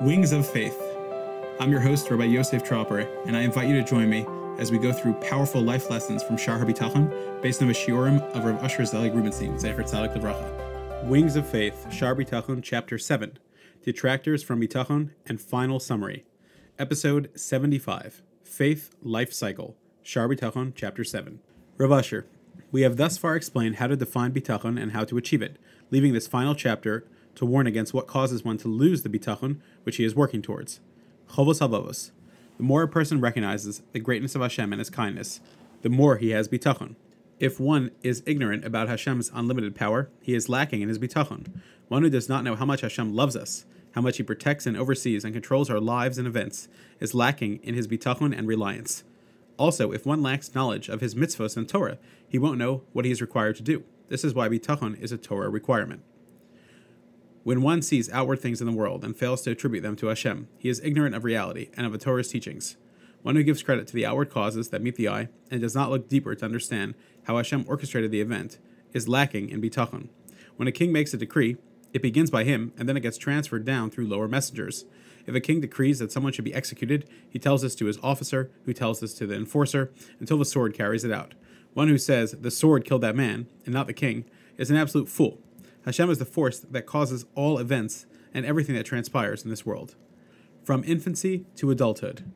Wings of Faith. I'm your host, Rabbi Yosef Tropper, and I invite you to join me as we go through powerful life lessons from Shar HaBitachon based on the shiurim of Rav Usher Zelig Rubenstein, Zecher Tzadik Levracha. Wings of Faith, Shar Bitachon, Chapter 7, Detractors from Bitachon, and Final Summary. Episode 75, Faith Life Cycle, Shar Bitachon, Chapter 7. Rav Usher, we have thus far explained how to define Bitachon and how to achieve it, leaving this final chapter to warn against what causes one to lose the Bitachon which he is working towards. Chovos HaLevavos. The more a person recognizes the greatness of Hashem and his kindness, the more he has bitachon. If one is ignorant about Hashem's unlimited power, he is lacking in his bitachon. One who does not know how much Hashem loves us, how much he protects and oversees and controls our lives and events, is lacking in his bitachon and reliance. Also, if one lacks knowledge of his mitzvos and Torah, he won't know what he is required to do. This is why bitachon is a Torah requirement. When one sees outward things in the world and fails to attribute them to Hashem, he is ignorant of reality and of the Torah's teachings. One who gives credit to the outward causes that meet the eye and does not look deeper to understand how Hashem orchestrated the event is lacking in bitachon. When a king makes a decree, it begins by him and then it gets transferred down through lower messengers. If a king decrees that someone should be executed, he tells this to his officer, who tells this to the enforcer, until the sword carries it out. One who says, the sword killed that man, and not the king, is an absolute fool Hashem is the force that causes all events and everything that transpires in this world, from infancy to adulthood.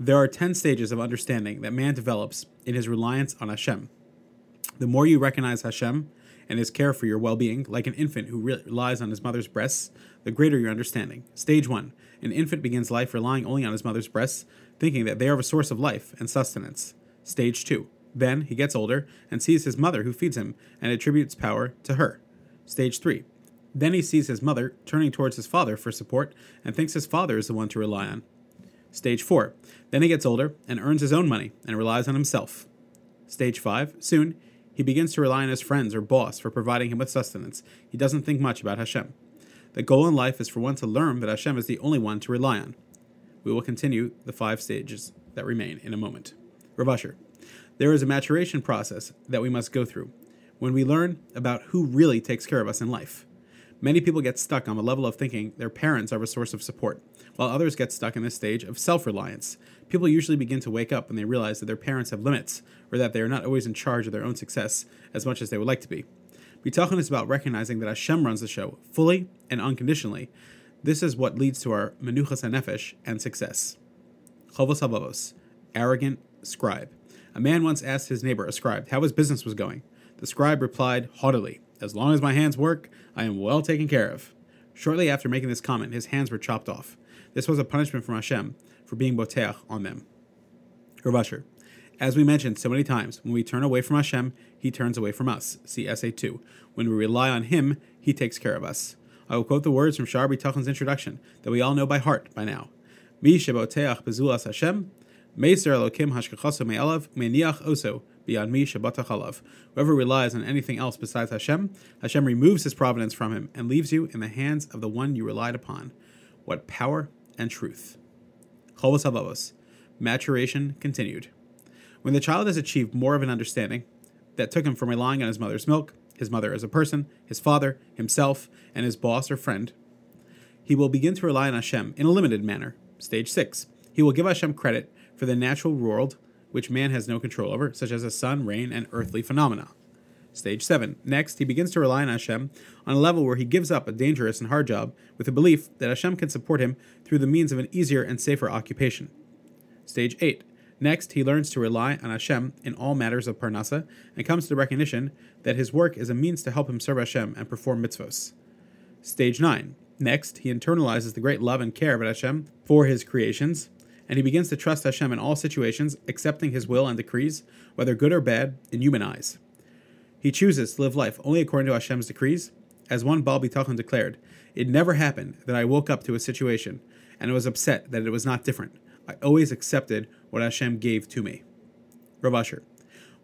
There are 10 stages of understanding that man develops in his reliance on Hashem. The more you recognize Hashem and his care for your well being, like an infant who relies on his mother's breasts, the greater your understanding. Stage 1 An infant begins life relying only on his mother's breasts, thinking that they are a source of life and sustenance. Stage 2 then he gets older and sees his mother who feeds him and attributes power to her. Stage 3. Then he sees his mother turning towards his father for support and thinks his father is the one to rely on. Stage 4. Then he gets older and earns his own money and relies on himself. Stage 5. Soon, he begins to rely on his friends or boss for providing him with sustenance. He doesn't think much about Hashem. The goal in life is for one to learn that Hashem is the only one to rely on. We will continue the five stages that remain in a moment. Rav Usher. There is a maturation process that we must go through when we learn about who really takes care of us in life. Many people get stuck on the level of thinking their parents are a source of support, while others get stuck in this stage of self reliance. People usually begin to wake up when they realize that their parents have limits, or that they are not always in charge of their own success as much as they would like to be. Bitachon is about recognizing that Hashem runs the show fully and unconditionally. This is what leads to our menuchas hanefesh and success. Chovos arrogant scribe. A man once asked his neighbor, a scribe, how his business was going. The scribe replied haughtily, As long as my hands work, I am well taken care of. Shortly after making this comment, his hands were chopped off. This was a punishment from Hashem for being boteach on them. Rav Usher. As we mentioned so many times, when we turn away from Hashem, He turns away from us. See Essay 2. When we rely on Him, He takes care of us. I will quote the words from Shar Bitachon's introduction that we all know by heart by now. Mi sheboteach bezulas Hashem, Meser Elokim hashkachaso me'alav, me'niach oso, beyond me Shabbat Whoever relies on anything else besides Hashem, Hashem removes his providence from him and leaves you in the hands of the one you relied upon. What power and truth. Chovos HaLevavos. Maturation continued. When the child has achieved more of an understanding that took him from relying on his mother's milk, his mother as a person, his father, himself, and his boss or friend, he will begin to rely on Hashem in a limited manner. Stage 6. He will give Hashem credit for the natural world which man has no control over, such as the sun, rain, and earthly phenomena. Stage 7. Next, he begins to rely on Hashem on a level where he gives up a dangerous and hard job with the belief that Hashem can support him through the means of an easier and safer occupation. Stage 8. Next, he learns to rely on Hashem in all matters of Parnasa and comes to the recognition that his work is a means to help him serve Hashem and perform mitzvos. Stage 9. Next, he internalizes the great love and care of Hashem for his creations and he begins to trust Hashem in all situations, accepting his will and decrees, whether good or bad, in human eyes. He chooses to live life only according to Hashem's decrees. As one Baal Bitachon declared, It never happened that I woke up to a situation and was upset that it was not different. I always accepted what Hashem gave to me. Rav Usher.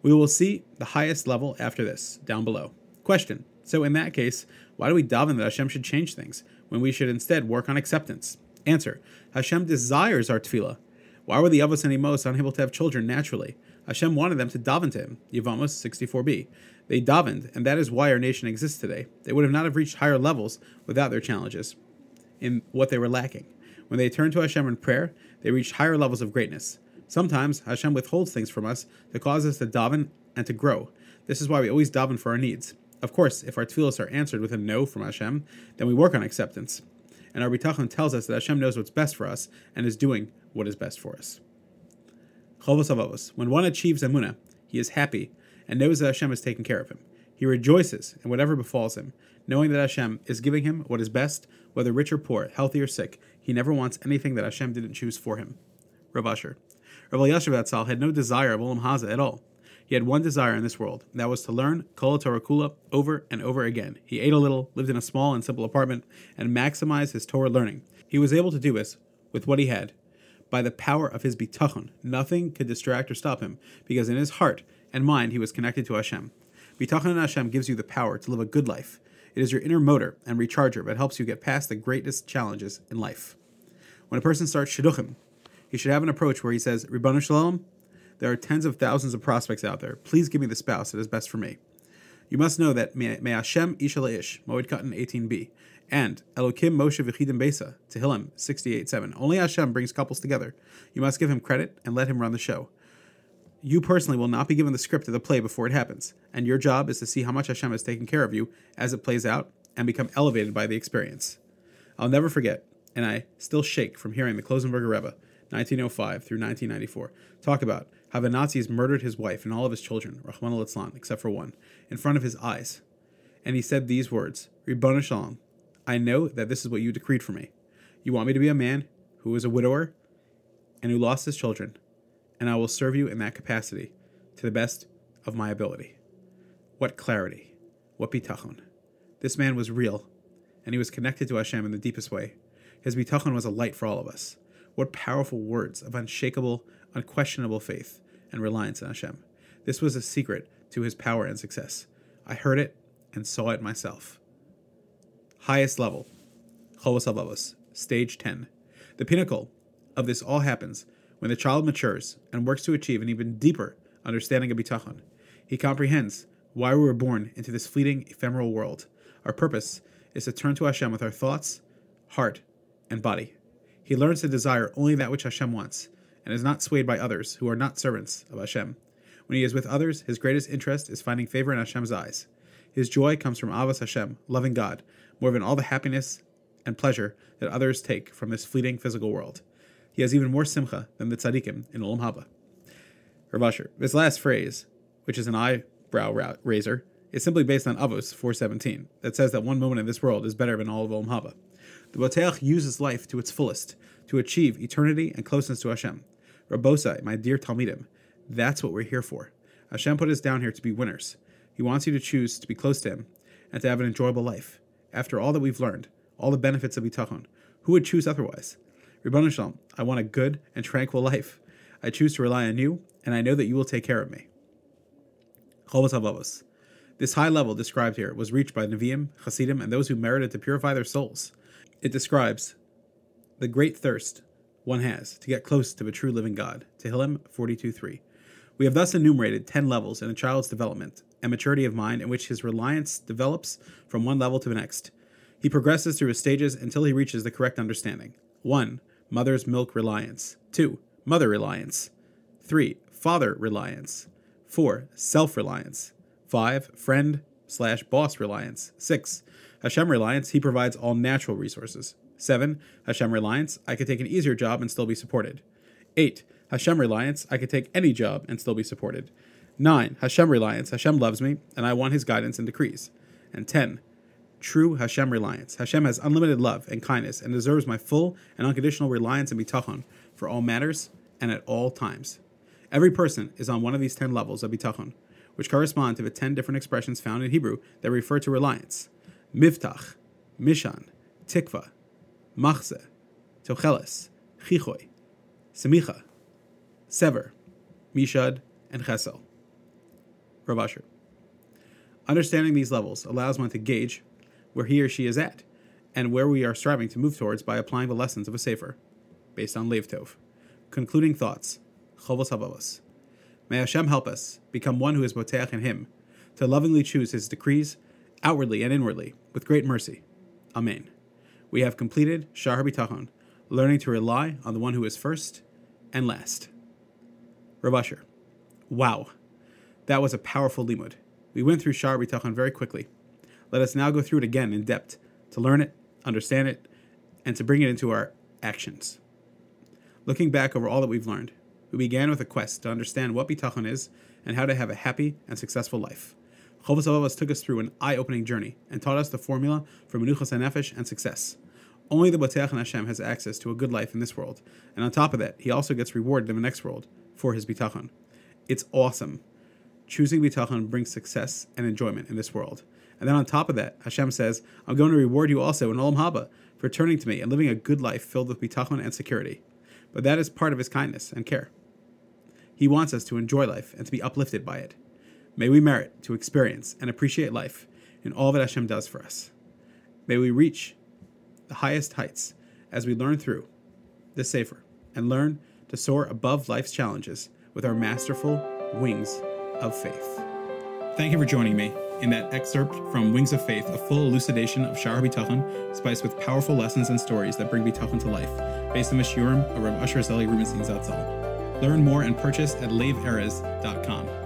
We will see the highest level after this, down below. Question. So in that case, why do we daven that Hashem should change things, when we should instead work on acceptance? Answer Hashem desires our tefillah. Why were the Avos and Imos unable to have children naturally? Hashem wanted them to daven to him. Yevamos 64b. They davened, and that is why our nation exists today. They would have not have reached higher levels without their challenges. in what they were lacking. When they turned to Hashem in prayer, they reached higher levels of greatness. Sometimes Hashem withholds things from us to cause us to daven and to grow. This is why we always daven for our needs. Of course, if our tefillos are answered with a no from Hashem, then we work on acceptance. And our bitachon tells us that Hashem knows what's best for us and is doing what is best for us. Chovos HaLevavos. When one achieves Emunah, he is happy and knows that Hashem is taking care of him. He rejoices in whatever befalls him, knowing that Hashem is giving him what is best, whether rich or poor, healthy or sick. He never wants anything that Hashem didn't choose for him. Rav Asher. Rav Elyashiv Atzal had no desire of Olam Hazeh at all. He had one desire in this world, and that was to learn Kol Torah Kula over and over again. He ate a little, lived in a small and simple apartment, and maximized his Torah learning. He was able to do this with what he had, by the power of his bitachon. Nothing could distract or stop him, because in his heart and mind he was connected to Hashem. Bitachon in Hashem gives you the power to live a good life. It is your inner motor and recharger that helps you get past the greatest challenges in life. When a person starts shidduchim, he should have an approach where he says, Ribbon Shalom, there are tens of thousands of prospects out there. Please give me the spouse that is best for me. You must know that May Hashem Ish Ish, Moed Katan 18b, and Elokim Moshe V'chidim Besa, Tehillim 68.7. Only Hashem brings couples together. You must give him credit and let him run the show. You personally will not be given the script of the play before it happens, and your job is to see how much Hashem has taken care of you as it plays out and become elevated by the experience. I'll never forget, and I still shake from hearing the Klausenberger Rebbe, 1905 through 1994, talk about how the Nazis murdered his wife and all of his children, Rahman al except for one, in front of his eyes. And he said these words, Ribbon Shalom, I know that this is what you decreed for me. You want me to be a man who is a widower and who lost his children, and I will serve you in that capacity to the best of my ability. What clarity, what bitachon. This man was real, and he was connected to Hashem in the deepest way. His bitachon was a light for all of us. What powerful words of unshakable, unquestionable faith and reliance on Hashem. This was a secret to his power and success. I heard it and saw it myself. Highest level, Chovos stage 10. The pinnacle of this all happens when the child matures and works to achieve an even deeper understanding of bitachon. He comprehends why we were born into this fleeting, ephemeral world. Our purpose is to turn to Hashem with our thoughts, heart, and body. He learns to desire only that which Hashem wants, and is not swayed by others who are not servants of Hashem. When he is with others, his greatest interest is finding favor in Hashem's eyes. His joy comes from Ahavas Hashem, loving God, more than all the happiness and pleasure that others take from this fleeting physical world. He has even more simcha than the tzaddikim in Olam Haba. Rav Asher, this last phrase, which is an eyebrow raiser, is simply based on Avos 417, that says that one moment in this world is better than all of Olam Haba. The Boteach uses life to its fullest to achieve eternity and closeness to Hashem. Rabosai, my dear Talmidim, that's what we're here for. Hashem put us down here to be winners. He wants you to choose to be close to Him and to have an enjoyable life. After all that we've learned, all the benefits of bitachon, who would choose otherwise? Ribbon Shalom, I want a good and tranquil life. I choose to rely on you, and I know that you will take care of me. Chovos HaLevavos. This high level described here was reached by Nevi'im, Hasidim, and those who merited to purify their souls. It describes the great thirst one has to get close to the true living God. Tehillim 42.3. We have thus enumerated 10 levels in a child's development, and maturity of mind in which his reliance develops from one level to the next. He progresses through his stages until he reaches the correct understanding. 1. Mother's milk reliance. 2. Mother reliance. 3. Father reliance. 4. Self reliance. 5. Friend slash boss reliance. 6. Hashem reliance, he provides all natural resources. 7. Hashem reliance, I could take an easier job and still be supported. 8. Hashem reliance, I could take any job and still be supported. 9. Hashem reliance. Hashem loves me, and I want his guidance and decrees. And 10. True Hashem reliance. Hashem has unlimited love and kindness and deserves my full and unconditional reliance and bitachon for all matters and at all times. Every person is on one of these 10 levels of bitachon, which correspond to the 10 different expressions found in Hebrew that refer to reliance. Mivtach, Mishan, Tikva, Machze, Tocheles, Chichoy, Semicha, Sever, Mishad, and Chesel. Rav Asher. Understanding these levels allows one to gauge where he or she is at and where we are striving to move towards by applying the lessons of a Sefer, based on Lev Tov. Concluding thoughts, Chovos HaLevavos. May Hashem help us become one who is Boteach in Him, to lovingly choose His decrees, outwardly and inwardly, with great mercy. Amen. We have completed Shahar Bitachon, learning to rely on the one who is first and last. Usher, wow, that was a powerful limud. We went through Shahar Bitachon very quickly. Let us now go through it again in depth to learn it, understand it, and to bring it into our actions. Looking back over all that we've learned, we began with a quest to understand what bitachon is and how to have a happy and successful life. Chovos HaLevavos took us through an eye-opening journey and taught us the formula for menuchas hanefesh and success. Only the Boteach and Hashem has access to a good life in this world, and on top of that, he also gets rewarded in the next world for his bitachon. It's awesome. Choosing bitachon brings success and enjoyment in this world. And then on top of that, Hashem says, I'm going to reward you also in Olam Haba for turning to me and living a good life filled with bitachon and security. But that is part of his kindness and care. He wants us to enjoy life and to be uplifted by it. May we merit to experience and appreciate life in all that Hashem does for us. May we reach the highest heights as we learn through the Sefer and learn to soar above life's challenges with our masterful wings of faith. Thank you for joining me in that excerpt from Wings of Faith, a full elucidation of Shahar Bitachon, spiced with powerful lessons and stories that bring Bitachon to life, based on the Shiurim of Rav Usher Zelig Rubenstein Zatzal. Learn more and purchase at laveerez.com.